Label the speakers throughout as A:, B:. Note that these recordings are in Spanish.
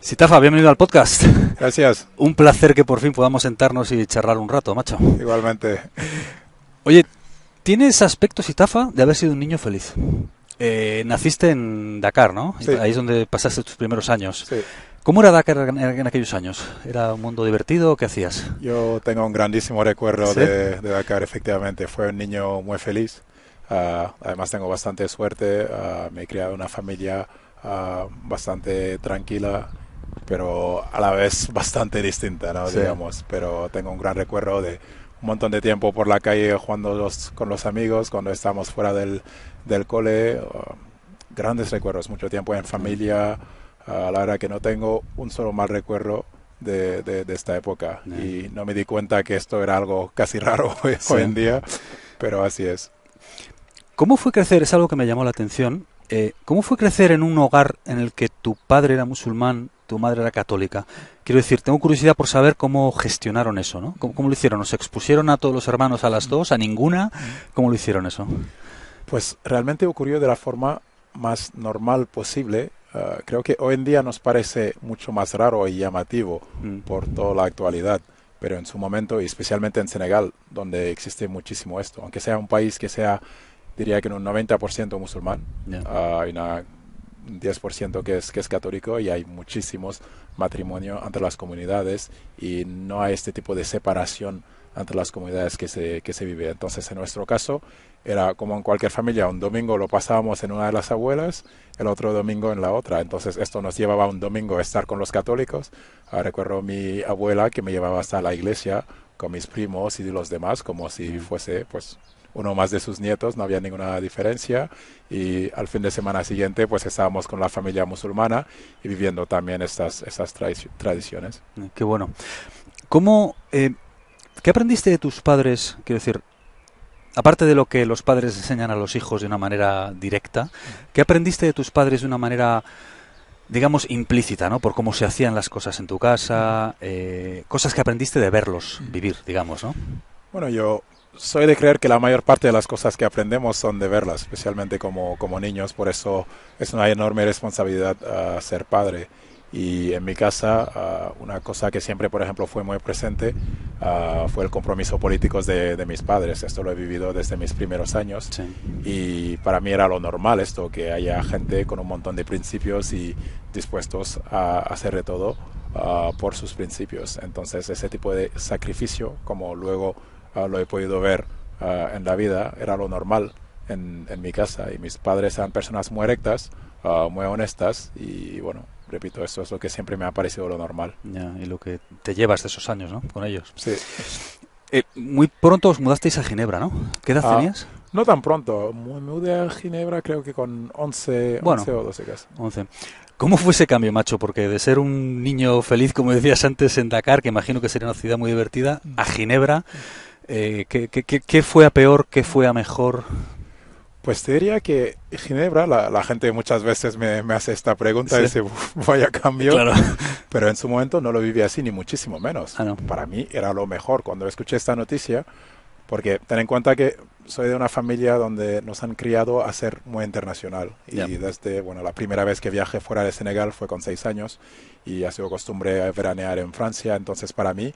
A: Sitafa, bienvenido al podcast.
B: Gracias.
A: Un placer que por fin podamos sentarnos y charlar un rato, macho.
B: Igualmente.
A: Oye, tienes aspecto, Sitafa, de haber sido un niño feliz. Eh, naciste en Dakar, ¿no?
B: Sí.
A: Ahí es donde pasaste tus primeros años.
B: Sí.
A: ¿Cómo era Dakar en, en aquellos años? ¿Era un mundo divertido? ¿Qué hacías?
B: Yo tengo un grandísimo recuerdo
A: ¿Sí?
B: de, de Dakar, efectivamente. Fue un niño muy feliz. Ah, además tengo bastante suerte. Ah, me he criado en una familia ah, bastante tranquila, pero a la vez bastante distinta, ¿no?
A: Sí.
B: Digamos. Pero tengo un gran recuerdo de un montón de tiempo por la calle jugando los- con los amigos cuando estábamos fuera del, del cole. ah, grandes recuerdos, mucho tiempo en familia. Ah, la verdad que no tengo un solo mal recuerdo de, de- de esta época y no me di cuenta que esto era algo casi raro hoy,
A: Sí.
B: hoy en día, pero así es.
A: ¿Cómo fue crecer? Es algo que me llamó la atención. Eh, ¿Cómo fue crecer en un hogar en el que tu padre era musulmán, tu madre era católica? Quiero decir, tengo curiosidad por saber cómo gestionaron eso, ¿no? ¿Cómo, cómo lo hicieron? ¿Nos expusieron a todos los hermanos a las dos, a ninguna? ¿Cómo lo hicieron eso?
B: Pues realmente ocurrió de la forma más normal posible. Ah, creo que hoy en día nos parece mucho más raro y llamativo
A: Mm.
B: por toda la actualidad, pero en su momento, y especialmente en Senegal, donde existe muchísimo esto, aunque sea un país que sea, diría que en un 90% musulmán,
A: Ya.
B: Ah, hay una, un 10% que es, que es católico y hay muchísimos matrimonios entre las comunidades y no hay este tipo de separación entre las comunidades que se, que se vive. Entonces, en nuestro caso, era como en cualquier familia, un domingo lo pasábamos en una de las abuelas, el otro domingo en la otra. Entonces, esto nos llevaba un domingo a estar con los católicos. Ah, recuerdo mi abuela que me llevaba hasta la iglesia con mis primos y los demás, como si fuese, pues, uno más de sus nietos, no había ninguna diferencia y al fin de semana siguiente pues estábamos con la familia musulmana y viviendo también estas, estas tradici- tradiciones.
A: Eh, Qué bueno. ¿Cómo, eh, ¿Qué aprendiste de tus padres? Quiero decir, aparte de lo que los padres enseñan a los hijos de una manera directa, ¿qué aprendiste de tus padres de una manera, digamos, implícita, ¿no? Por cómo se hacían las cosas en tu casa, eh, cosas que aprendiste de verlos vivir, digamos, ¿no?
B: Bueno, yo soy de creer que la mayor parte de las cosas que aprendemos son de verlas, especialmente como, como niños, por eso es una enorme responsabilidad ah, ser padre. Y en mi casa, ah, una cosa que siempre, por ejemplo, fue muy presente ah, fue el compromiso político de, de mis padres. Esto lo he vivido desde mis primeros años.
A: Sí.
B: Y para mí era lo normal esto, que haya gente con un montón de principios y dispuestos a hacer de todo por sus principios. Entonces ese tipo de sacrificio, como luego ah, lo he podido ver ah, en la vida, era lo normal en, en mi casa. Y mis padres eran personas muy rectas, ah, muy honestas y bueno, repito, esto es lo que siempre me ha parecido lo normal.
A: Ya, y lo que te llevas de esos años, ¿no? Con ellos.
B: Sí.
A: Eh, muy pronto os mudasteis a Ginebra, ¿no? ¿Qué edad tenías?
B: No tan pronto, me mudé a Ginebra creo que con 11,
A: Bueno.
B: 11 o 12 casi.
A: 11. ¿Cómo fue ese cambio, macho? Porque de ser un niño feliz, como decías antes, en Dakar, que imagino que sería una ciudad muy divertida, a Ginebra, eh, ¿qué, qué- qué- qué fue a peor? ¿Qué fue a mejor?
B: Pues te diría que Ginebra, la, la gente muchas veces me, me hace esta pregunta
A: Sí.
B: y dice, "Uf, vaya cambio,
A: Claro.
B: pero en su momento no lo viví así, ni muchísimo menos.
A: Ah, no.
B: Para mí era lo mejor cuando escuché esta noticia, porque ten en cuenta que soy de una familia donde nos han criado a ser muy internacional. Y
A: Ya.
B: desde, bueno, la primera vez que viajé fuera de Senegal fue con seis años y ha sido costumbre veranear en Francia, entonces para mí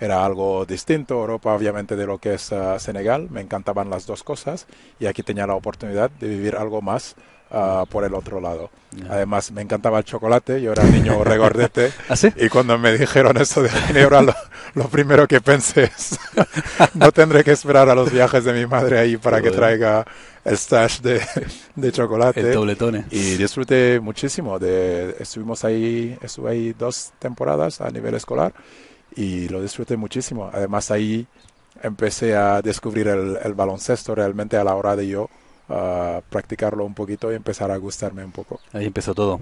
B: era algo distinto, Europa obviamente de lo que es ah, Senegal, me encantaban las dos cosas y aquí tenía la oportunidad de vivir algo más ah, por el otro lado.
A: Ya.
B: Además me encantaba el chocolate, yo era niño regordete
A: ¿Ah, sí?
B: y cuando me dijeron eso de Ginebra, lo, lo primero que pensé es, no tendré que esperar a los viajes de mi madre ahí para que traiga el stash de, de chocolate.
A: El dobletone.
B: Y disfruté muchísimo. De, estuvimos ahí, estuve ahí dos temporadas a nivel escolar y lo disfruté muchísimo. Además ahí empecé a descubrir el, el baloncesto realmente a la hora de yo ah, practicarlo un poquito y empezar a gustarme un poco.
A: Ahí empezó todo.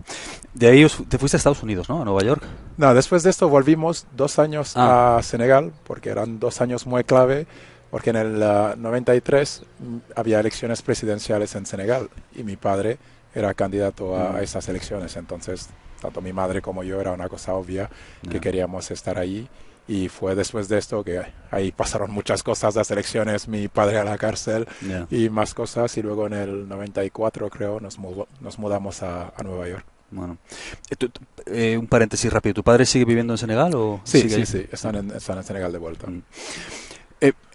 A: De ahí te fuiste a Estados Unidos, ¿no? A Nueva York.
B: No, después de esto volvimos dos años
A: Ah.
B: a Senegal, porque eran dos años muy clave, porque en el ah, 93 mm, había elecciones presidenciales en Senegal y mi padre era candidato a,
A: Mm.
B: a esas elecciones, entonces tanto mi madre como yo era una cosa obvia que queríamos estar ahí y fue después de esto que ahí pasaron muchas cosas, las elecciones, mi padre a la cárcel y más cosas y luego en el 94 creo nos, mu- nos mudamos a, a Nueva York.
A: Bueno, eh, un paréntesis rápido. ¿Tu padre sigue viviendo en Senegal o
B: sí, sí, sí, están en, están en Senegal de vuelta. Mm.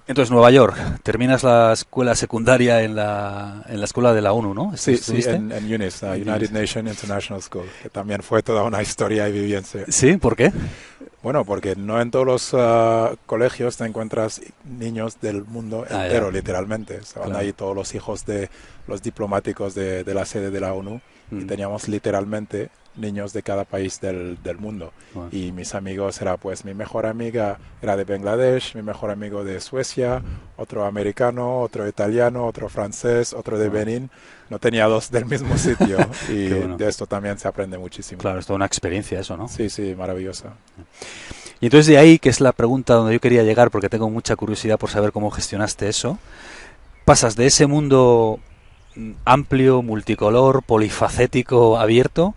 A: Entonces, Nueva York, terminas la escuela secundaria en la, en la escuela de la ONU, ¿no?
B: Sí, sí, en, en UNIS, United Nations International School, que también fue toda una historia y vivencia.
A: Sí, ¿por qué?
B: Bueno, porque no en todos los ah, colegios te encuentras niños del mundo ah, entero, literalmente. Estaban ahí todos los hijos de los diplomáticos de, de la sede de la ONU y mm. teníamos literalmente niños de cada país del, del mundo. Y mis amigos era pues mi mejor amiga era de Bangladesh, mi mejor amigo de Suecia, otro americano, otro italiano, otro francés, otro de Benín. No tenía dos del mismo sitio y de esto también se aprende muchísimo.
A: Claro, es toda una experiencia eso, ¿no?
B: Sí, sí, maravillosa.
A: Y entonces de ahí, que es la pregunta donde yo quería llegar, porque tengo mucha curiosidad por saber cómo gestionaste eso, pasas de ese mundo mm, amplio, multicolor, polifacético, abierto,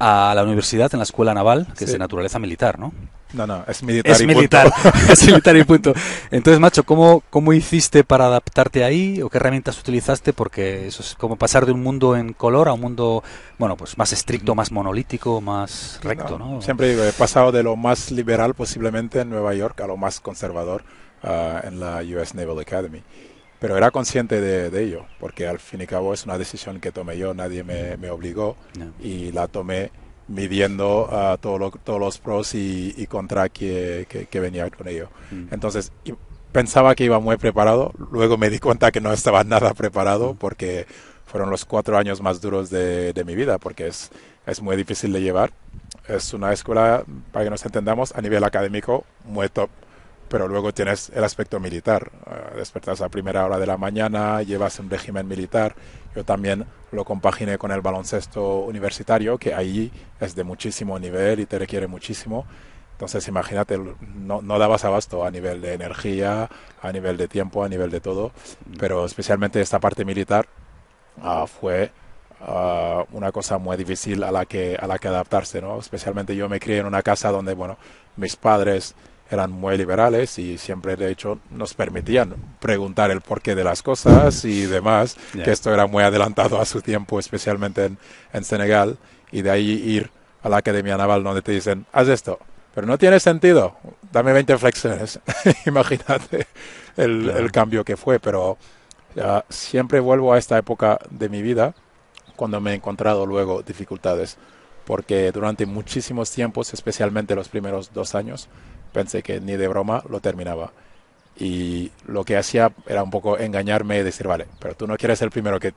A: a la universidad en la escuela naval, que es de naturaleza militar, ¿no?
B: No, no, es militar.
A: Es
B: y
A: militar, es militar y punto. Entonces, macho, ¿cómo, ¿cómo hiciste para adaptarte ahí o qué herramientas utilizaste? Porque eso es como pasar de un mundo en color a un mundo, bueno, pues más estricto, más monolítico, más recto, ¿no?
B: Siempre digo, he pasado de lo más liberal posiblemente en Nueva York a lo más conservador ah, en la US Naval Academy. Pero era consciente de, ello, porque al fin y cabo es una decisión que tomé yo, nadie me, me obligó y la tomé midiendo uh, todo todos los pros y, y contra que, que, venía con ello. Mm. Entonces, pensaba que iba muy preparado, luego me di cuenta que no estaba nada preparado mm. porque fueron los cuatro años más duros de, de mi vida, porque es, es muy difícil de llevar. Es una escuela, para que nos entendamos, a nivel académico muy top pero luego tienes el aspecto militar. Uh, despertas a primera hora de la mañana, llevas un régimen militar. Yo también lo compaginé con el baloncesto universitario, que ahí es de muchísimo nivel y te requiere muchísimo. Entonces, imagínate, no, no dabas abasto a nivel de energía, a nivel de tiempo, a nivel de todo, pero especialmente esta parte militar uh, fue uh, una cosa muy difícil a la que a la que adaptarse, ¿no? Especialmente yo me crié en una casa donde, bueno, mis padres eran muy liberales y siempre de hecho nos permitían preguntar el porqué de las cosas y demás, que esto era muy adelantado a su tiempo, especialmente en, en, Senegal, y de ahí ir a la Academia Naval donde te dicen, haz esto, pero no tiene sentido, dame 20 flexiones, imagínate el, el, cambio que fue, pero siempre vuelvo a esta época de mi vida cuando me he encontrado luego dificultades, porque durante muchísimos tiempos, especialmente los primeros dos años, pensé que ni de broma lo terminaba. Y lo que hacía era un poco engañarme y decir, vale, pero tú no quieres, el primero que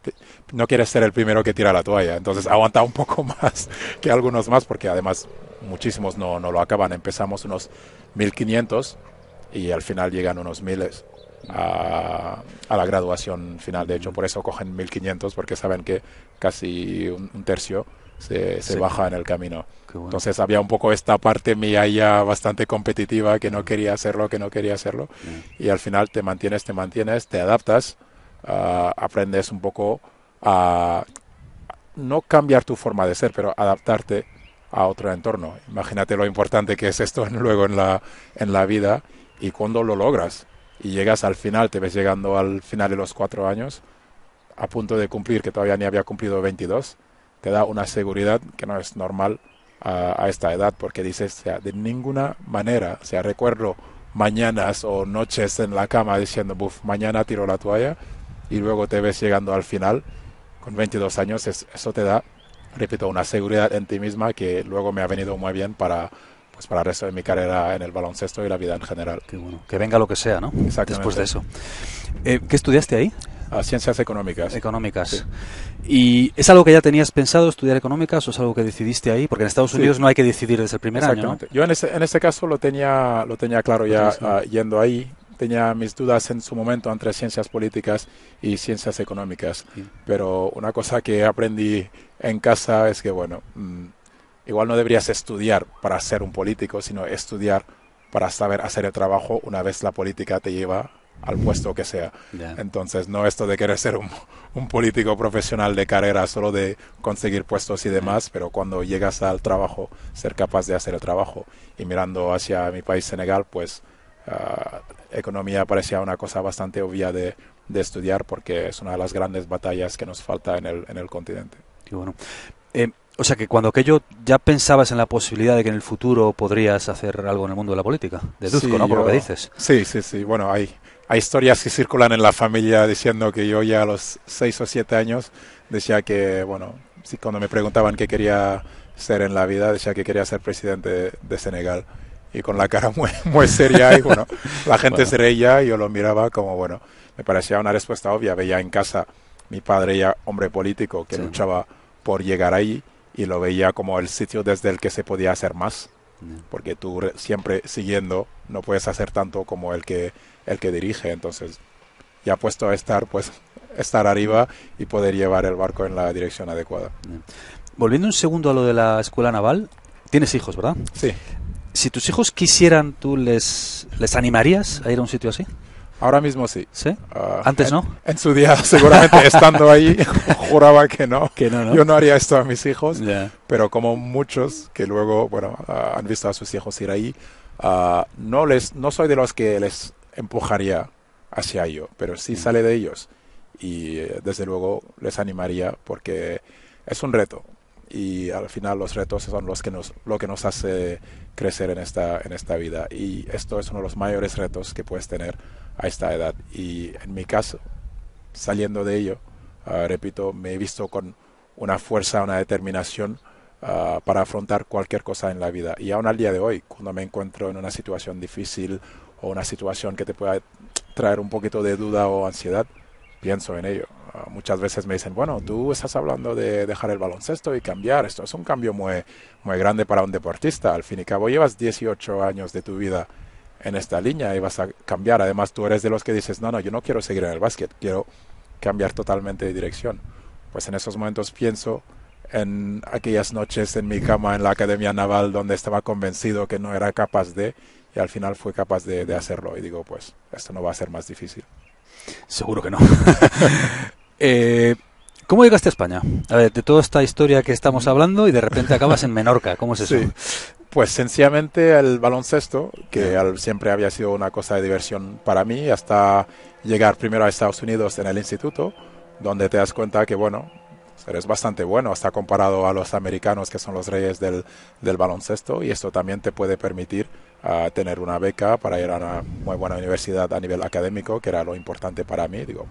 B: no quieres ser el primero que tira la toalla. Entonces aguanta un poco más que algunos más, porque además muchísimos no, no lo acaban. Empezamos unos 1500 y al final llegan unos miles a, a, la graduación final. De hecho, por eso cogen 1500, porque saben que casi un tercio se, baja en el camino. Entonces había un poco esta parte mía ya bastante competitiva que no quería hacerlo, que no quería hacerlo. Y al final te mantienes, te mantienes, te adaptas, ah, aprendes un poco a no cambiar tu forma de ser, pero adaptarte a otro entorno. Imagínate lo importante que es esto luego en la, en la vida y cuando lo logras y llegas al final, te ves llegando al final de los cuatro años, a punto de cumplir, que todavía ni había cumplido 22, te da una seguridad que no es normal a, esta edad, porque dices, sea, de ninguna manera, o sea, recuerdo mañanas o noches en la cama diciendo, buf, mañana tiro la toalla y luego te ves llegando al final con 22 años, eso te da, repito, una seguridad en ti misma que luego me ha venido muy bien para pues para el resto de mi carrera en el baloncesto y la vida en general.
A: Qué bueno. Que venga lo que sea, ¿no? Después de eso. Eh, ¿Qué estudiaste ahí?
B: Ciencias económicas.
A: Económicas. ¿Y es algo que ya tenías pensado estudiar económicas o es algo que decidiste ahí? Porque en Estados Unidos no hay que decidir desde el primer año.
B: Yo en este, en este caso lo tenía, lo tenía claro ya ah, yendo ahí. Tenía mis dudas en su momento entre ciencias políticas y ciencias económicas. Pero una cosa que aprendí en casa es que, bueno, mm, igual no deberías estudiar para ser un político, sino estudiar para saber hacer el trabajo una vez la política te lleva al puesto que sea. Entonces, no esto de querer ser un, un, político profesional de carrera, solo de conseguir puestos y demás, pero cuando llegas al trabajo, ser capaz de hacer el trabajo. Y mirando hacia mi país, Senegal, pues uh, economía parecía una cosa bastante obvia de, de, estudiar porque es una de las grandes batallas que nos falta en el, en el continente.
A: Y bueno. Eh, O sea que cuando aquello ya pensabas en la posibilidad de que en el futuro podrías hacer algo en el mundo de la política. Deduzco,
B: Sí,
A: ¿no? Por lo
B: yo-
A: que dices.
B: Sí, sí, sí. Bueno, hay, hay historias que circulan en la familia diciendo que yo ya a los seis o siete años decía que, bueno, sí, cuando me preguntaban qué quería ser en la vida, decía que quería ser presidente de, de Senegal. Y con la cara muy, muy seria y bueno, la gente
A: Bueno.
B: se reía y yo lo miraba como, bueno, me parecía una respuesta obvia. Veía en casa mi padre ya hombre político que
A: Sí.
B: luchaba por llegar ahí y lo veía como el sitio desde el que se podía hacer más porque tú re- siempre siguiendo no puedes hacer tanto como el que el que dirige entonces ya puesto a estar pues estar arriba y poder llevar el barco en la dirección adecuada
A: Volviendo un segundo a lo de la escuela naval, tienes hijos, ¿verdad?
B: sí
A: Si tus hijos quisieran, ¿tú les, les animarías a ir a un sitio así?
B: Ahora mismo sí
A: ¿Sí?
B: Ah,
A: Antes
B: en-
A: no.
B: en su día seguramente estando ahí juraba que no
A: Que no,
B: yo no haría esto a mis hijos pero como muchos que luego bueno ah, han visto a sus hijos ir ahí ah, no les no soy de los que les empujaría hacia ello pero sí
A: Mm.
B: sale de ellos y eh, desde luego les animaría porque es un reto y al final los retos son los que nos lo que nos hace crecer en esta en esta vida. Y esto es uno de los mayores retos que puedes tener a esta edad. Y en mi caso saliendo de ello ah, repito me he visto con una fuerza una determinación ah, para afrontar cualquier cosa en la vida. Y aún al día de hoy cuando me encuentro en una situación difícil o una situación que te pueda traer un poquito de duda o ansiedad pienso en ello. Ah, muchas veces me dicen, bueno, tú estás hablando de dejar el baloncesto y cambiar. Esto es un cambio muy, muy grande para un deportista. Al fin y cabo, llevas 18 años de tu vida en esta línea y vas a cambiar. Además, tú eres de los que dices, no, no, yo no quiero seguir en el básquet, quiero cambiar totalmente de dirección. Pues en esos momentos pienso en aquellas noches en mi cama en la Academia Naval donde estaba convencido que no era capaz de y al final fui capaz de, de hacerlo y digo, pues esto no va a ser más difícil.
A: Seguro que no. Eh, ¿Cómo llegaste a España? A ver, de toda esta historia que estamos hablando y de repente acabas en Menorca. ¿Cómo es eso?
B: Sí. Pues sencillamente el baloncesto, que al- siempre había sido una cosa de diversión para mí, hasta llegar primero a Estados Unidos en el instituto, donde te das cuenta que, bueno, eres bastante bueno, hasta comparado a los americanos que son los reyes del, del baloncesto, y esto también te puede permitir ah, tener una beca para ir a una muy buena universidad a nivel académico, que era lo importante para mí. Digo,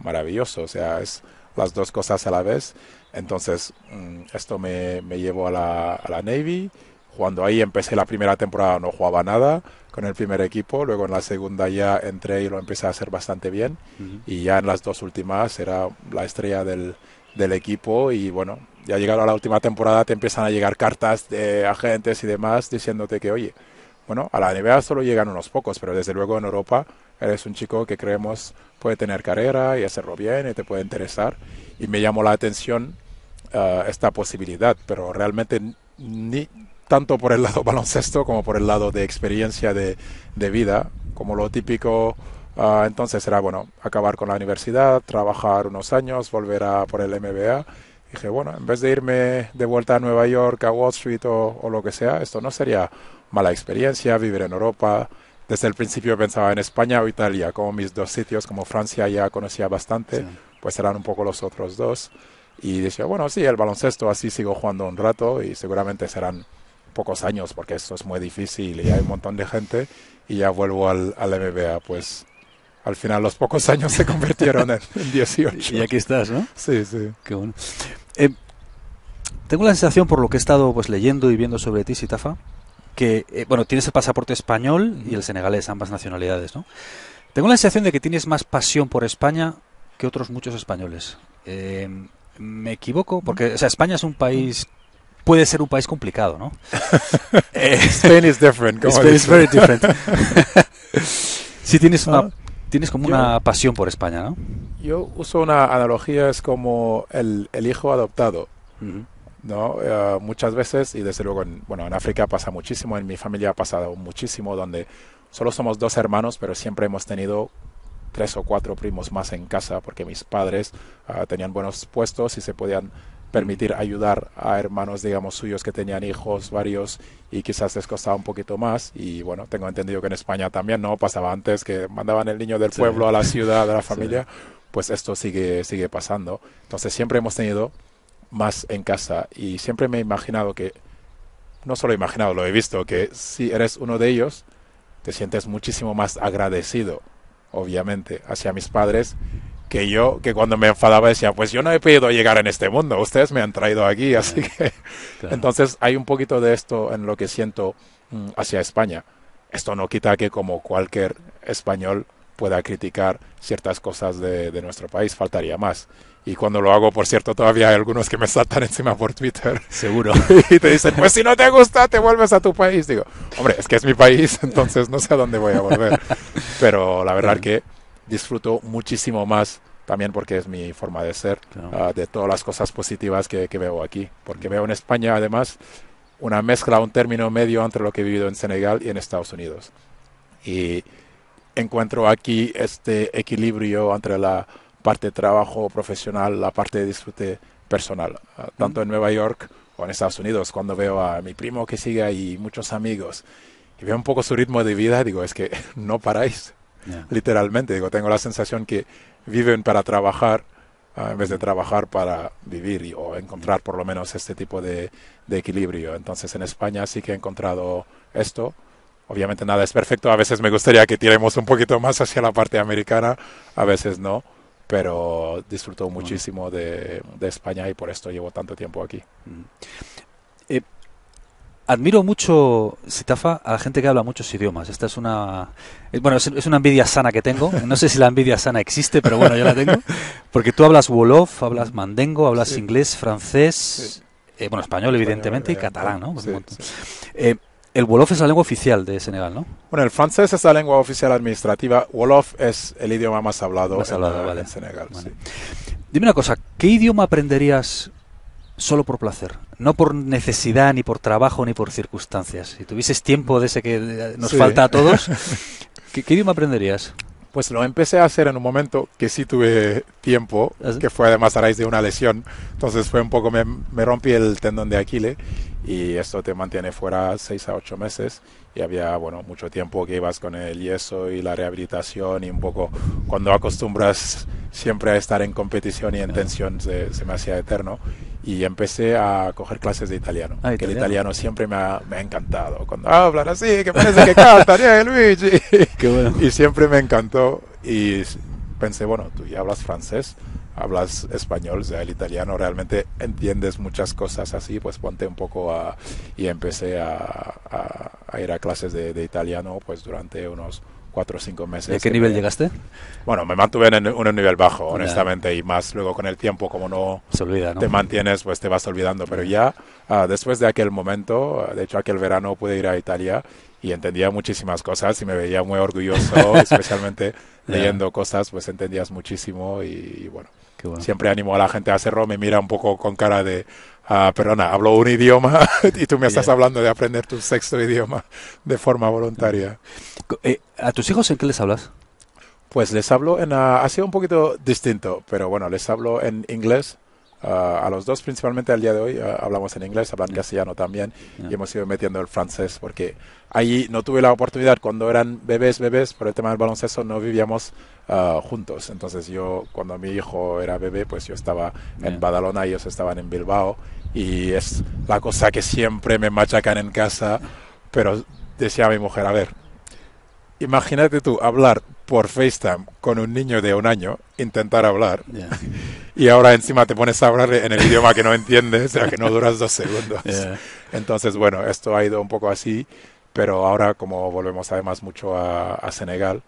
B: maravilloso, o sea, es las dos cosas a la vez. Entonces, mm, esto me, me llevó a la, a la Navy. Cuando ahí empecé la primera temporada no jugaba nada con el primer equipo, luego en la segunda ya entré y lo empecé a hacer bastante bien y ya en las dos últimas era la estrella del, del equipo y bueno, ya llegado a la última temporada te empiezan a llegar cartas de agentes y demás diciéndote que oye, bueno, a la NBA solo llegan unos pocos, pero desde luego en Europa eres un chico que creemos puede tener carrera y hacerlo bien y te puede interesar y me llamó la atención ah, esta posibilidad, pero realmente ni tanto por el lado baloncesto como por el lado de experiencia de, de vida, como lo típico ah, entonces era bueno, acabar con la universidad, trabajar unos años, volver a por el MBA. Dije, bueno, en vez de irme de vuelta a Nueva York, a Wall Street o, o lo que sea, esto no sería mala experiencia, vivir en Europa. Desde el principio pensaba en España o Italia, como mis dos sitios, como Francia ya conocía bastante,
A: Sí.
B: pues eran un poco los otros dos. Y decía, bueno, sí, el baloncesto, así sigo jugando un rato y seguramente serán pocos años porque esto es muy difícil y hay un montón de gente y ya vuelvo al, al MBA. Pues al final los pocos años se convirtieron en, en 18.
A: Y aquí estás, ¿no?
B: Sí, sí.
A: Qué bueno. Eh, tengo la sensación, por lo que he estado pues leyendo y viendo sobre ti, Sitafa, que, eh, bueno, tienes el pasaporte español y el senegalés, ambas nacionalidades, ¿no? Tengo la sensación de que tienes más pasión por España que otros muchos españoles. Eh, ¿Me equivoco? Porque, o sea, España es un país... Puede ser un país complicado, ¿no? Eh,
B: Spain is different.
A: Spain is very different. sí, tienes, una,
B: Ah,
A: tienes como
B: yo-
A: una pasión por España, ¿no?
B: Yo uso una analogía, es como el, el hijo adoptado.
A: Ujú.
B: ¿No? Eh, muchas veces, y desde luego, en, bueno, en África pasa muchísimo, en mi familia ha pasado muchísimo, donde solo somos dos hermanos, pero siempre hemos tenido tres o cuatro primos más en casa, porque mis padres ah, tenían buenos puestos y se podían permitir ayudar a hermanos, digamos, suyos que tenían hijos varios y quizás les costaba un poquito más. Y bueno, tengo entendido que en España también, ¿no? Pasaba antes que mandaban el niño del
A: Sí.
B: pueblo a la ciudad, a la
A: Sí.
B: familia, pues esto sigue, sigue pasando. Entonces siempre hemos tenido más en casa y siempre me he imaginado que, no solo he imaginado, lo he visto, que si eres uno de ellos, te sientes muchísimo más agradecido, obviamente, hacia mis padres que yo, que cuando me enfadaba decía, pues yo no he podido llegar en este mundo, ustedes me han traído aquí, así que... Entonces hay un poquito de esto en lo que siento mm, hacia España. Esto no quita que como cualquier español pueda criticar ciertas cosas de, de nuestro país, faltaría más. Y cuando lo hago, por cierto, todavía hay algunos que me saltan encima por Twitter.
A: Seguro.
B: y te dicen, pues si no te gusta, te vuelves a tu país. Digo, hombre, es que es mi país, entonces no sé a dónde voy a volver. Pero la verdad que disfruto muchísimo más también porque es mi forma de ser, uh, de todas las cosas positivas que, que, veo aquí. Porque veo en España, además, una mezcla, un término medio entre lo que he vivido en Senegal y en Estados Unidos. Y encuentro aquí este equilibrio entre la parte de trabajo profesional, la parte de disfrute personal, uh, tanto en Nueva York o en Estados Unidos, cuando veo a mi primo que sigue ahí, muchos amigos, y veo un poco su ritmo de vida, digo, es que no paráis, yeah. literalmente, digo, tengo la sensación que viven para trabajar uh, en vez de trabajar para vivir y, o encontrar por lo menos este tipo de, de, equilibrio. Entonces en España sí que he encontrado esto. Obviamente nada es perfecto, a veces me gustaría que tiremos un poquito más hacia la parte americana, a veces no, pero disfruto muchísimo de, de España y por esto llevo tanto tiempo aquí.
A: Eh, admiro mucho, Sitafa, a la gente que habla muchos idiomas. Esta es una. Bueno, es, una envidia sana que tengo. No sé si la envidia sana existe, pero bueno, yo la tengo. Porque tú hablas Wolof, hablas Mandengo, hablas sí. inglés, francés, sí. eh, bueno, español, evidentemente, y catalán, ¿no?
B: Sí,
A: eh, el Wolof es la lengua oficial de Senegal, ¿no?
B: Bueno, el francés es la lengua oficial administrativa. Wolof es el idioma más hablado,
A: más hablado
B: en,
A: vale.
B: en, Senegal.
A: Vale. Dime una cosa, ¿qué idioma aprenderías solo por placer, no por necesidad, ni por trabajo, ni por circunstancias. Si tuvieses tiempo de ese que nos
B: sí.
A: falta a todos, ¿qué, ¿qué, idioma aprenderías?
B: Pues lo empecé a hacer en un momento que sí tuve tiempo, que fue además a raíz de una lesión. Entonces fue un poco, me, me rompí el tendón de Aquiles y esto te mantiene fuera seis a ocho meses. Y había bueno mucho tiempo que ibas con el yeso y la rehabilitación y un poco cuando acostumbras siempre a estar en competición y en tensión se, se me hacía eterno y empecé a coger clases de italiano
A: ah,
B: que el italiano. siempre me ha, me ha, encantado. Cuando hablan así que parece que cantan eh, Luigi.
A: Qué bueno.
B: y siempre me encantó y pensé bueno tú ya hablas francés hablas español, o sea, el italiano realmente entiendes muchas cosas así, pues ponte un poco a... y empecé a, a, a ir a clases de, de, italiano pues durante unos cuatro o cinco meses.
A: ¿Y a qué nivel me, llegaste?
B: Bueno, me mantuve en un nivel bajo, honestamente, y más luego con el tiempo, como no,
A: Se olvida, ¿no?
B: te mantienes, pues te vas olvidando, pero ya uh, después de aquel momento, de hecho aquel verano pude ir a Italia y entendía muchísimas cosas y me veía muy orgulloso, especialmente leyendo yeah. cosas, pues entendías muchísimo y, y bueno. Bueno. Siempre animo a la gente a hacerlo, me mira un poco con cara de, uh, perdona, hablo un idioma y tú me estás yeah. hablando de aprender tu sexto idioma de forma voluntaria.
A: Eh, ¿A tus hijos en qué les hablas?
B: Pues les hablo en, uh, ha sido un poquito distinto, pero bueno, les hablo en inglés. Uh, a los dos principalmente al día de hoy hablamos en inglés, hablan yeah. castellano también y hemos ido metiendo el francés porque ahí no tuve la oportunidad cuando eran bebés, bebés, por el tema del baloncesto no vivíamos uh, juntos. Entonces yo, cuando mi hijo era bebé, pues yo estaba en Badalona y ellos estaban en Bilbao. Y es la cosa que siempre me machacan en casa. Pero decía a mi mujer, a ver, imagínate tú hablar por FaceTime con un niño de un año, intentar hablar,
A: yeah.
B: y ahora encima te pones a hablar en el idioma que no entiendes, o sea que no duras dos segundos.
A: Yeah.
B: Entonces, bueno, esto ha ido un poco así, pero ahora como volvemos además mucho a, a Senegal,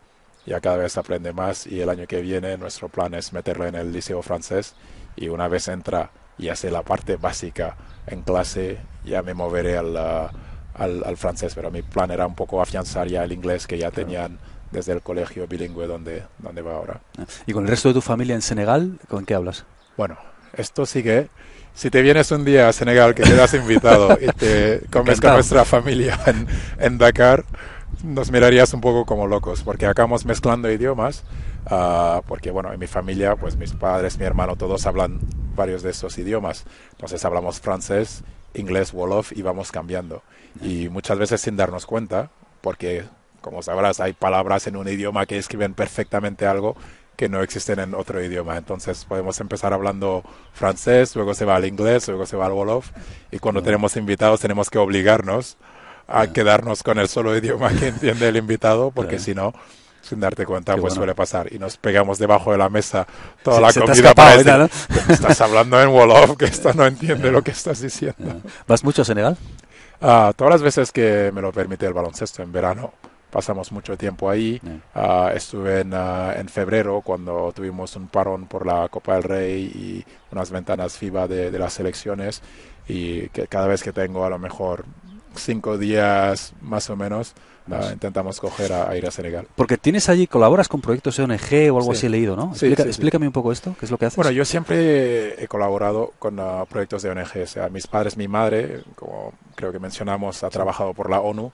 B: ya cada vez aprende más y el año que viene nuestro plan es meterlo en el liceo francés y una vez entra y hace la parte básica en clase ya me moveré al, uh, al, al, francés, pero mi plan era un poco afianzar ya el inglés que ya tenían desde el colegio bilingüe donde, donde va ahora.
A: ¿Y con el resto de tu familia en Senegal, con qué hablas?
B: Bueno, esto sigue. Si te vienes un día a Senegal, que quedas invitado y te comes con nuestra familia en, en Dakar, nos mirarías un poco como locos, porque acabamos mezclando idiomas, uh, porque bueno, en mi familia, pues mis padres, mi hermano, todos hablan varios de estos idiomas. Entonces hablamos francés, inglés, wolof y vamos cambiando. Y muchas veces sin darnos cuenta, porque como sabrás, hay palabras en un idioma que escriben perfectamente algo que no existen en otro idioma. Entonces podemos empezar hablando francés, luego se va al inglés, luego se va al Wolof. Y cuando tenemos invitados tenemos que obligarnos a quedarnos con el solo idioma que entiende el invitado, porque si no, sin darte cuenta, pues suele pasar. Y nos pegamos debajo de la mesa toda la comida para decir, estás hablando en Wolof, que esto no entiende lo que estás diciendo.
A: ¿Vas mucho a Senegal?
B: Ah, todas las veces que me lo permite el baloncesto en verano pasamos mucho tiempo ahí. Ah, estuve ah, en, febrero cuando tuvimos un parón por la Copa del Rey y unas ventanas FIBA de, las selecciones y que cada vez que tengo a lo mejor cinco días más o menos ah, intentamos coger a, ir a Senegal.
A: Porque tienes allí, colaboras con proyectos de ONG o algo así he leído, ¿no? explícame un poco esto, ¿qué es lo que haces?
B: Bueno, yo siempre he colaborado con proyectos de ONG, o sea, mis padres, mi madre, como creo que mencionamos, ha trabajado por la ONU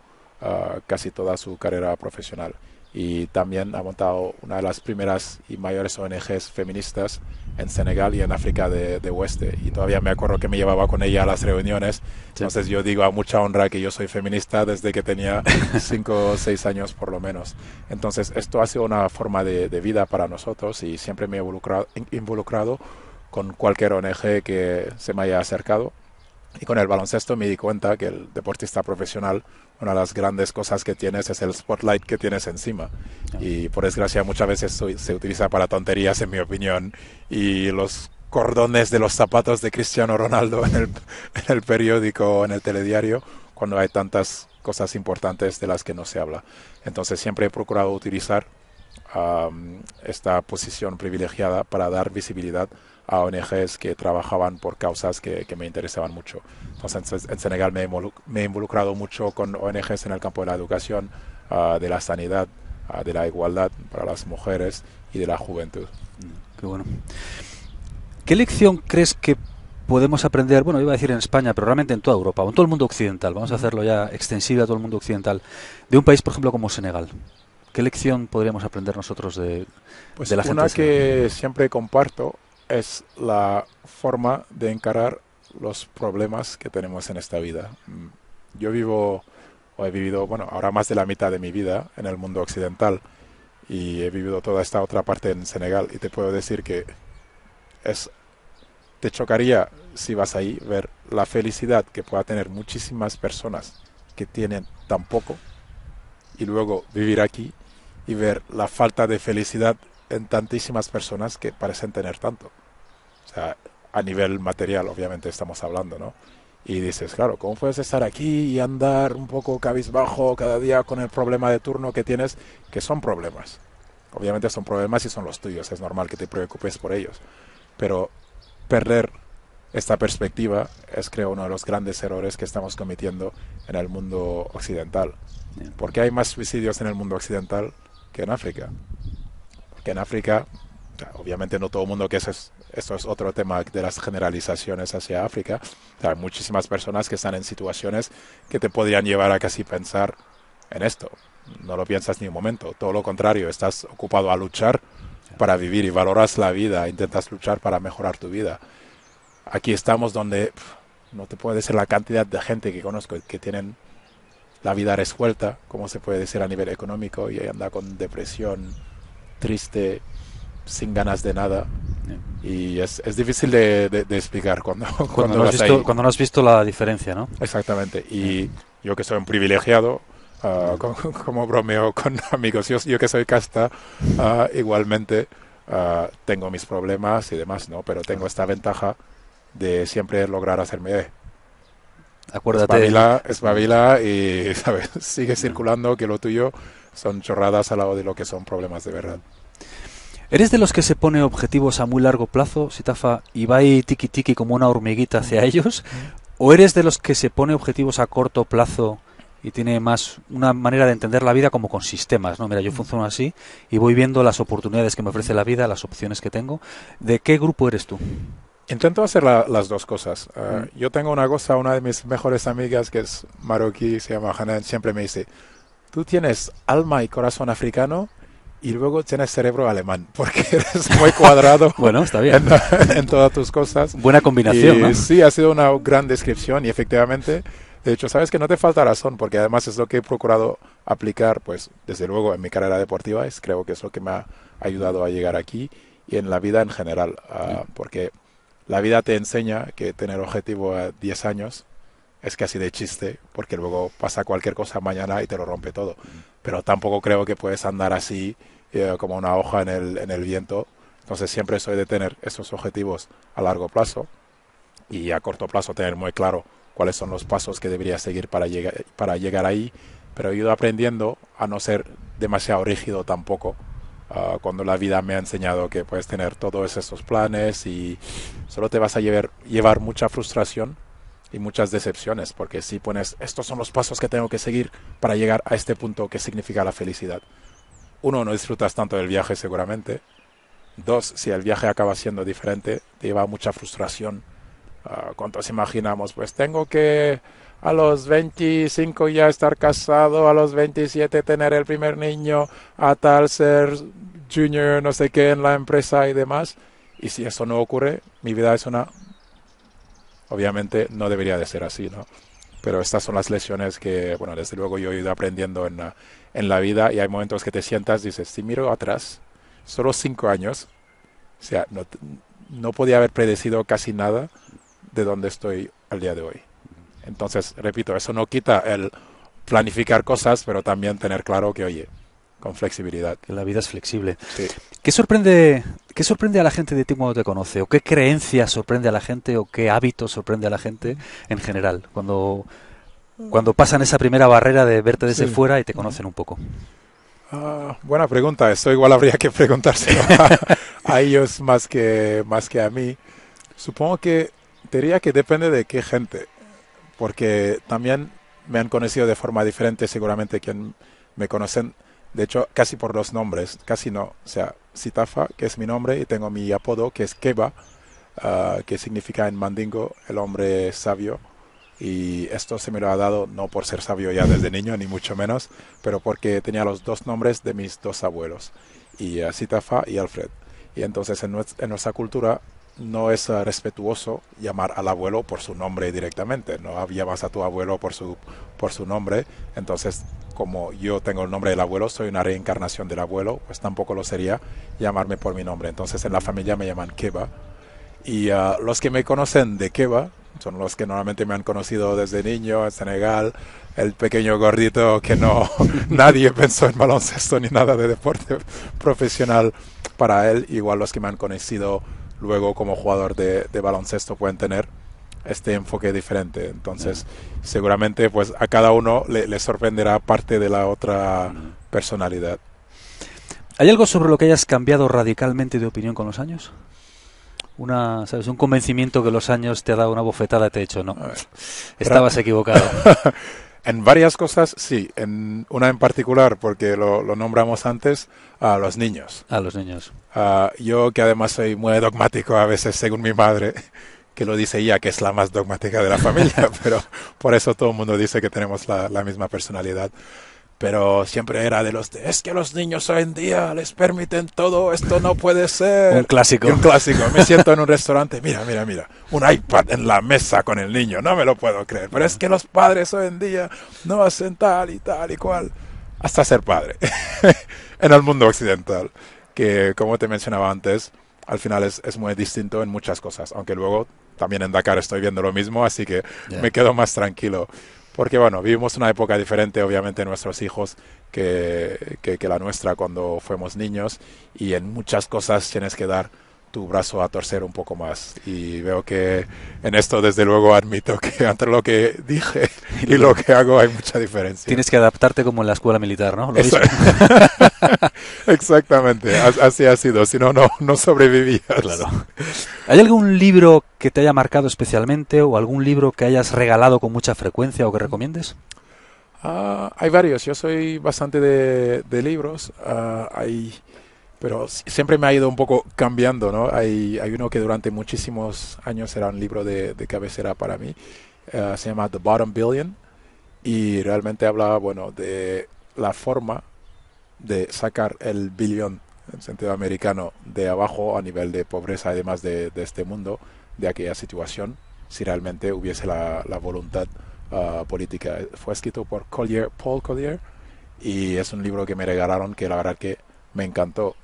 B: casi toda su carrera profesional. Y también ha montado una de las primeras y mayores ONGs feministas en Senegal y en África de, Oeste. Y todavía me acuerdo que me llevaba con ella a las reuniones. Entonces yo digo a mucha honra que yo soy feminista desde que tenía 5 o 6 años por lo menos. Entonces esto ha sido una forma de, vida para nosotros y siempre me he involucrado, involucrado con cualquier ONG que se me haya acercado. Y con el baloncesto me di cuenta que el deportista profesional una de las grandes cosas que tienes es el spotlight que tienes encima. Y por desgracia muchas veces se utiliza para tonterías, en mi opinión. Y los cordones de los zapatos de Cristiano Ronaldo en el, en el periódico, en el telediario, cuando hay tantas cosas importantes de las que no se habla. Entonces siempre he procurado utilizar esta posición privilegiada para dar visibilidad a ONGs que trabajaban por causas que, me interesaban mucho. Entonces, en Senegal me he, involucrado mucho con ONGs en el campo de la educación, ah, de la sanidad, ah, de la igualdad para las mujeres y de la juventud.
A: Qué bueno. ¿Qué lección crees que podemos aprender, bueno, iba a decir en España, pero realmente en toda Europa, o en todo el mundo occidental, vamos a hacerlo ya extensible a todo el mundo occidental, de un país, por ejemplo, como Senegal? ¿Qué lección podríamos aprender nosotros de,
B: pues
A: de la
B: gente? Una que siempre comparto es la forma de encarar los problemas que tenemos en esta vida. Mm, yo vivo, o he vivido, bueno, ahora más de la mitad de mi vida en el mundo occidental y he vivido toda esta otra parte en Senegal y te puedo decir que es te chocaría si vas ahí ver la felicidad que pueda tener muchísimas personas que tienen tan poco y luego vivir aquí y ver la falta de felicidad en tantísimas personas que parecen tener tanto. O sea, a nivel material, obviamente estamos hablando, ¿no? Y dices, claro, ¿cómo puedes estar aquí y andar un poco cabizbajo cada día con el problema de turno que tienes? Que son problemas. Obviamente son problemas y son los tuyos, es normal que te preocupes por ellos. Pero perder esta perspectiva es, creo, uno de los grandes errores que estamos cometiendo en el mundo occidental. Porque hay más suicidios en el mundo occidental que en África que en África, obviamente no todo el mundo que eso es, esto es otro tema de las generalizaciones hacia África, hay muchísimas personas que están en situaciones que te podrían llevar a casi pensar en esto. No lo piensas ni un momento, todo lo contrario, estás ocupado a luchar para vivir y valoras la vida, intentas luchar para mejorar tu vida. Aquí estamos donde no te puedo decir la cantidad de gente que conozco que tienen la vida resuelta, como se puede decir a nivel económico, y anda con depresión, triste, sin ganas de nada. Y es, es difícil de, de, explicar cuando,
A: cuando, no has visto, cuando no has visto la diferencia, ¿no?
B: Exactamente. Y yo que soy un privilegiado, ah, como, bromeo con amigos, yo, yo que soy casta, ah, igualmente ah, tengo mis problemas y demás, ¿no? Pero tengo esta ventaja de siempre lograr hacerme
A: Acuérdate.
B: Espabila, y ¿sabes? sigue circulando que lo tuyo son chorradas al lado de lo que son problemas de verdad.
A: ¿Eres de los que se pone objetivos a muy largo plazo, Sitafa, y va ahí tiki tiki como una hormiguita hacia ellos? ¿O eres de los que se pone objetivos a corto plazo y tiene más una manera de entender la vida como con sistemas, ¿no? Mira, yo funciono así y voy viendo las oportunidades que me ofrece la vida, las opciones que tengo. ¿De qué grupo eres tú?
B: Intento hacer las dos cosas. Ah, yo tengo una cosa, una de mis mejores amigas que es marroquí, se llama Hanan, siempre me dice, tú tienes alma y corazón africano y luego tienes cerebro alemán, porque eres muy cuadrado
A: bueno, está bien.
B: En, todas tus cosas.
A: Buena combinación.
B: Sí, ha sido una gran descripción y efectivamente De hecho, sabes que no te falta razón, porque además es lo que he procurado aplicar, pues, desde luego en mi carrera deportiva, es creo que es lo que me ha ayudado a llegar aquí y en la vida en general, uh, porque la vida te enseña que tener objetivo a 10 años es casi de chiste, porque luego pasa cualquier cosa mañana y te lo rompe todo. Pero tampoco creo que puedes andar así eh, como una hoja en el, en el viento. Entonces siempre soy de tener esos objetivos a largo plazo y a corto plazo tener muy claro cuáles son los pasos que debería seguir para llegar, para llegar ahí, pero he ido aprendiendo a no ser demasiado rígido tampoco. Uh, cuando la vida me ha enseñado que puedes tener todos esos planes y solo te vas a llevar, llevar mucha frustración y muchas decepciones, porque si pones estos son los pasos que tengo que seguir para llegar a este punto que significa la felicidad. Uno, no disfrutas tanto del viaje seguramente. Dos, si el viaje acaba siendo diferente, te lleva mucha frustración Uh, ¿Cuántos imaginamos? Pues tengo que a los 25 ya estar casado, a los 27 tener el primer niño, a tal ser junior, no sé qué en la empresa y demás. Y si eso no ocurre, mi vida es una... Obviamente no debería de ser así, ¿no? Pero estas son las lecciones que, bueno, desde luego yo he ido aprendiendo en, en la vida y hay momentos que te sientas, dices, si miro atrás, solo cinco años, o sea, no, no podía haber predecido casi nada de donde estoy al día de hoy. Entonces, repito, eso no quita el planificar cosas, pero también tener claro que, oye, con flexibilidad.
A: La vida es flexible.
B: Sí.
A: ¿Qué sorprende, ¿Qué sorprende a la gente de ti cuando te conoce? ¿O qué creencia sorprende a la gente? ¿O qué hábito sorprende a la gente en general? Cuando, cuando pasan esa primera barrera de verte desde
B: Sí.
A: fuera y te conocen un poco.
B: Ah, buena pregunta. Esto igual habría que preguntárselo a, a ellos más que, más que a mí. Supongo que diría que depende de qué gente, porque también me han conocido de forma diferente seguramente quien me conocen, de hecho casi por los nombres, casi no, o sea, Sitafa, que es mi nombre, y tengo mi apodo que es Keba, uh, que significa en mandingo el hombre sabio, y esto se me lo ha dado no por ser sabio ya desde niño, ni mucho menos, pero porque tenía los dos nombres de mis dos abuelos, y Sitafa y Alfred. Y entonces en nuestra cultura no es uh, respetuoso llamar al abuelo por su nombre directamente, no llamas a tu abuelo por su, por su nombre, entonces como yo tengo el nombre del abuelo, soy una reencarnación del abuelo, pues tampoco lo sería llamarme por mi nombre, entonces en la familia me llaman Keba, y uh, los que me conocen de Keba son los que normalmente me han conocido desde niño en Senegal, el pequeño gordito que no nadie pensó en baloncesto ni nada de deporte profesional para él, igual los que me han conocido luego como jugador de, de, baloncesto pueden tener este enfoque diferente. Entonces, uh -huh. seguramente pues a cada uno le, le, sorprenderá parte de la otra uh -huh. personalidad.
A: ¿Hay algo sobre lo que hayas cambiado radicalmente de opinión con los años? Una, ¿sabes? Un convencimiento que los años te ha dado una bofetada y te ha hecho, no, estabas equivocado.
B: en varias cosas, sí. En una en particular, porque lo, lo nombramos antes, a los niños.
A: A los niños.
B: Uh, yo que además soy muy dogmático a veces, según mi madre, que lo dice ella, que es la más dogmática de la familia, pero por eso todo el mundo dice que tenemos la, la, misma personalidad. Pero siempre era de los de, es que los niños hoy en día les permiten todo, esto no puede ser.
A: Un clásico.
B: Y un clásico. Me siento en un restaurante, mira, mira, mira, un iPad en la mesa con el niño, no me lo puedo creer. Pero es que los padres hoy en día no hacen tal y tal y cual. Hasta ser padre en el mundo occidental que como te mencionaba antes, al final es, es, muy distinto en muchas cosas, aunque luego también en Dakar estoy viendo lo mismo, así que yeah. me quedo más tranquilo. Porque bueno, vivimos una época diferente, obviamente, nuestros hijos que, que, la nuestra cuando fuimos niños y en muchas cosas tienes que dar tu brazo a torcer un poco más. Y veo que en esto, desde luego, admito que entre lo que dije y lo que hago hay mucha diferencia.
A: Tienes que adaptarte como en la escuela militar, ¿no? Lo
B: Eso... Exactamente, así ha sido, si no, no sobrevivías.
A: Claro. ¿Hay algún libro que te haya marcado especialmente o algún libro que hayas regalado con mucha frecuencia o que recomiendes?
B: Uh, hay varios, yo soy bastante de, de libros. Uh, hay pero siempre me ha ido un poco cambiando, ¿no? Hay, hay uno que durante muchísimos años era un libro de, de cabecera para mí, uh, se llama The Bottom Billion, y realmente hablaba, bueno, de la forma de sacar el billón, en sentido americano, de abajo a nivel de pobreza, además de, de este mundo, de aquella situación, si realmente hubiese la, la voluntad uh, política. Fue escrito por Collier, Paul Collier y es un libro que me regalaron que la verdad que me encantó.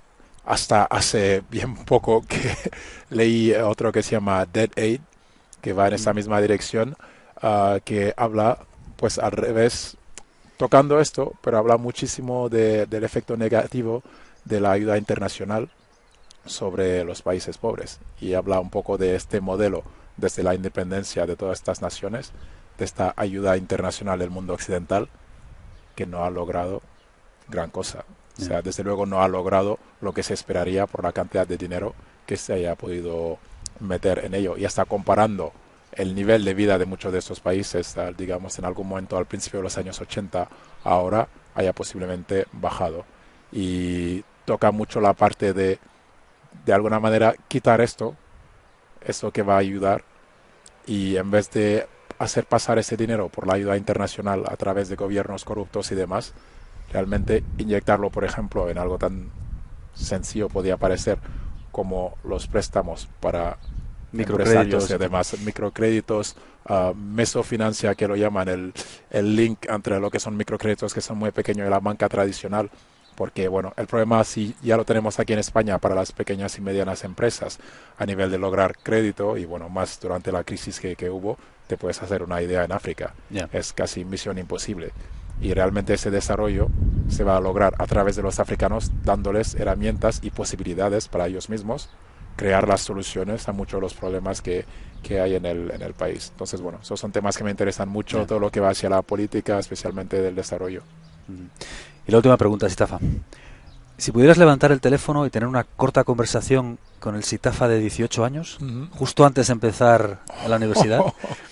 B: Hasta hace bien poco que leí otro que se llama Dead Aid, que va en esa misma dirección, uh, que habla pues al revés, tocando esto, pero habla muchísimo de, del efecto negativo de la ayuda internacional sobre los países pobres y habla un poco de este modelo desde la independencia de todas estas naciones, de esta ayuda internacional del mundo occidental que no ha logrado gran cosa. O sea, desde luego no ha logrado lo que se esperaría por la cantidad de dinero que se haya podido meter en ello. Y está comparando el nivel de vida de muchos de estos países, digamos, en algún momento al principio de los años 80, ahora haya posiblemente bajado. Y toca mucho la parte de, de alguna manera, quitar esto, eso que va a ayudar, y en vez de hacer pasar ese dinero por la ayuda internacional a través de gobiernos corruptos y demás, realmente inyectarlo, por ejemplo, en algo tan sencillo podía parecer como los préstamos para microcréditos y demás, microcréditos, uh, mesofinancia que lo llaman, el, el link entre lo que son microcréditos que son muy pequeños y la banca tradicional, porque bueno, el problema sí ya lo tenemos aquí en España para las pequeñas y medianas empresas a nivel de lograr crédito y bueno, más durante la crisis que, que hubo, te puedes hacer una idea en África. Es casi misión imposible. Y realmente ese desarrollo se va a lograr a través de los africanos dándoles herramientas y posibilidades para ellos mismos crear las soluciones a muchos de los problemas que, que hay en el, en el país. Entonces, bueno, esos son temas que me interesan mucho, todo lo que va hacia la política, especialmente del desarrollo.
A: Y la última pregunta, Sitafa. Si pudieras levantar el teléfono y tener una corta conversación con el Sitafa de 18 años, justo antes de empezar la universidad,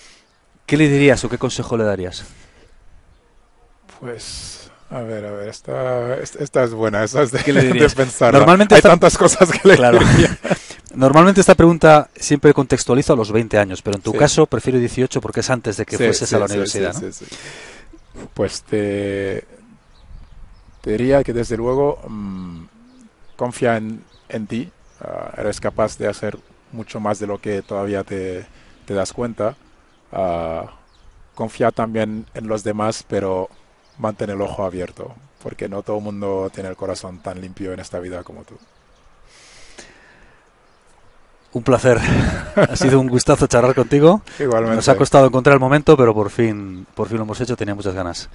A: ¿qué le dirías o qué consejo le darías?
B: Pues, a ver, a ver, esta, esta es buena, esta es de, de pensar.
A: Normalmente
B: Hay
A: esta-
B: tantas cosas que le
A: Claro.
B: diría.
A: Normalmente esta pregunta siempre contextualizo a los 20 años, pero en tu
B: Sí.
A: caso prefiero 18 porque es antes de que
B: Sí,
A: fueses
B: sí,
A: a la universidad. ¿no?
B: Pues te, te diría que desde luego mm, confía en, en ti, ah, eres capaz de hacer mucho más de lo que todavía te, te das cuenta. Ah, confía también en los demás, pero mantén el ojo abierto, porque no todo el mundo tiene el corazón tan limpio en esta vida como tú.
A: Un placer. ha sido un gustazo charlar contigo.
B: Igualmente.
A: Nos ha costado encontrar el momento, pero por fin, por fin lo hemos hecho. Tenía muchas ganas.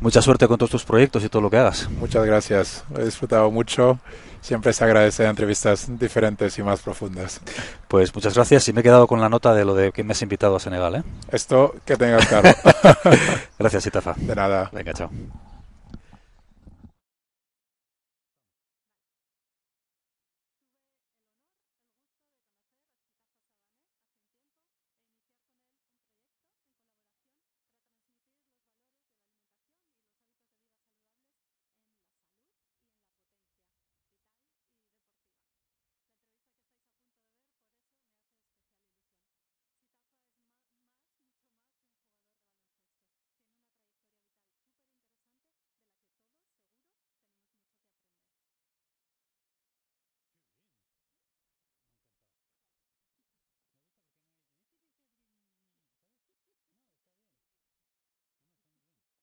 A: Mucha suerte con todos tus proyectos y todo lo que hagas.
B: Muchas gracias, he disfrutado mucho. Siempre se agradece entrevistas diferentes y más profundas.
A: Pues muchas gracias y me he quedado con la nota de lo de que me has invitado a Senegal. ¿eh?
B: Esto que tengas claro.
A: Gracias, Itafa.
B: De nada.
A: Venga, chao.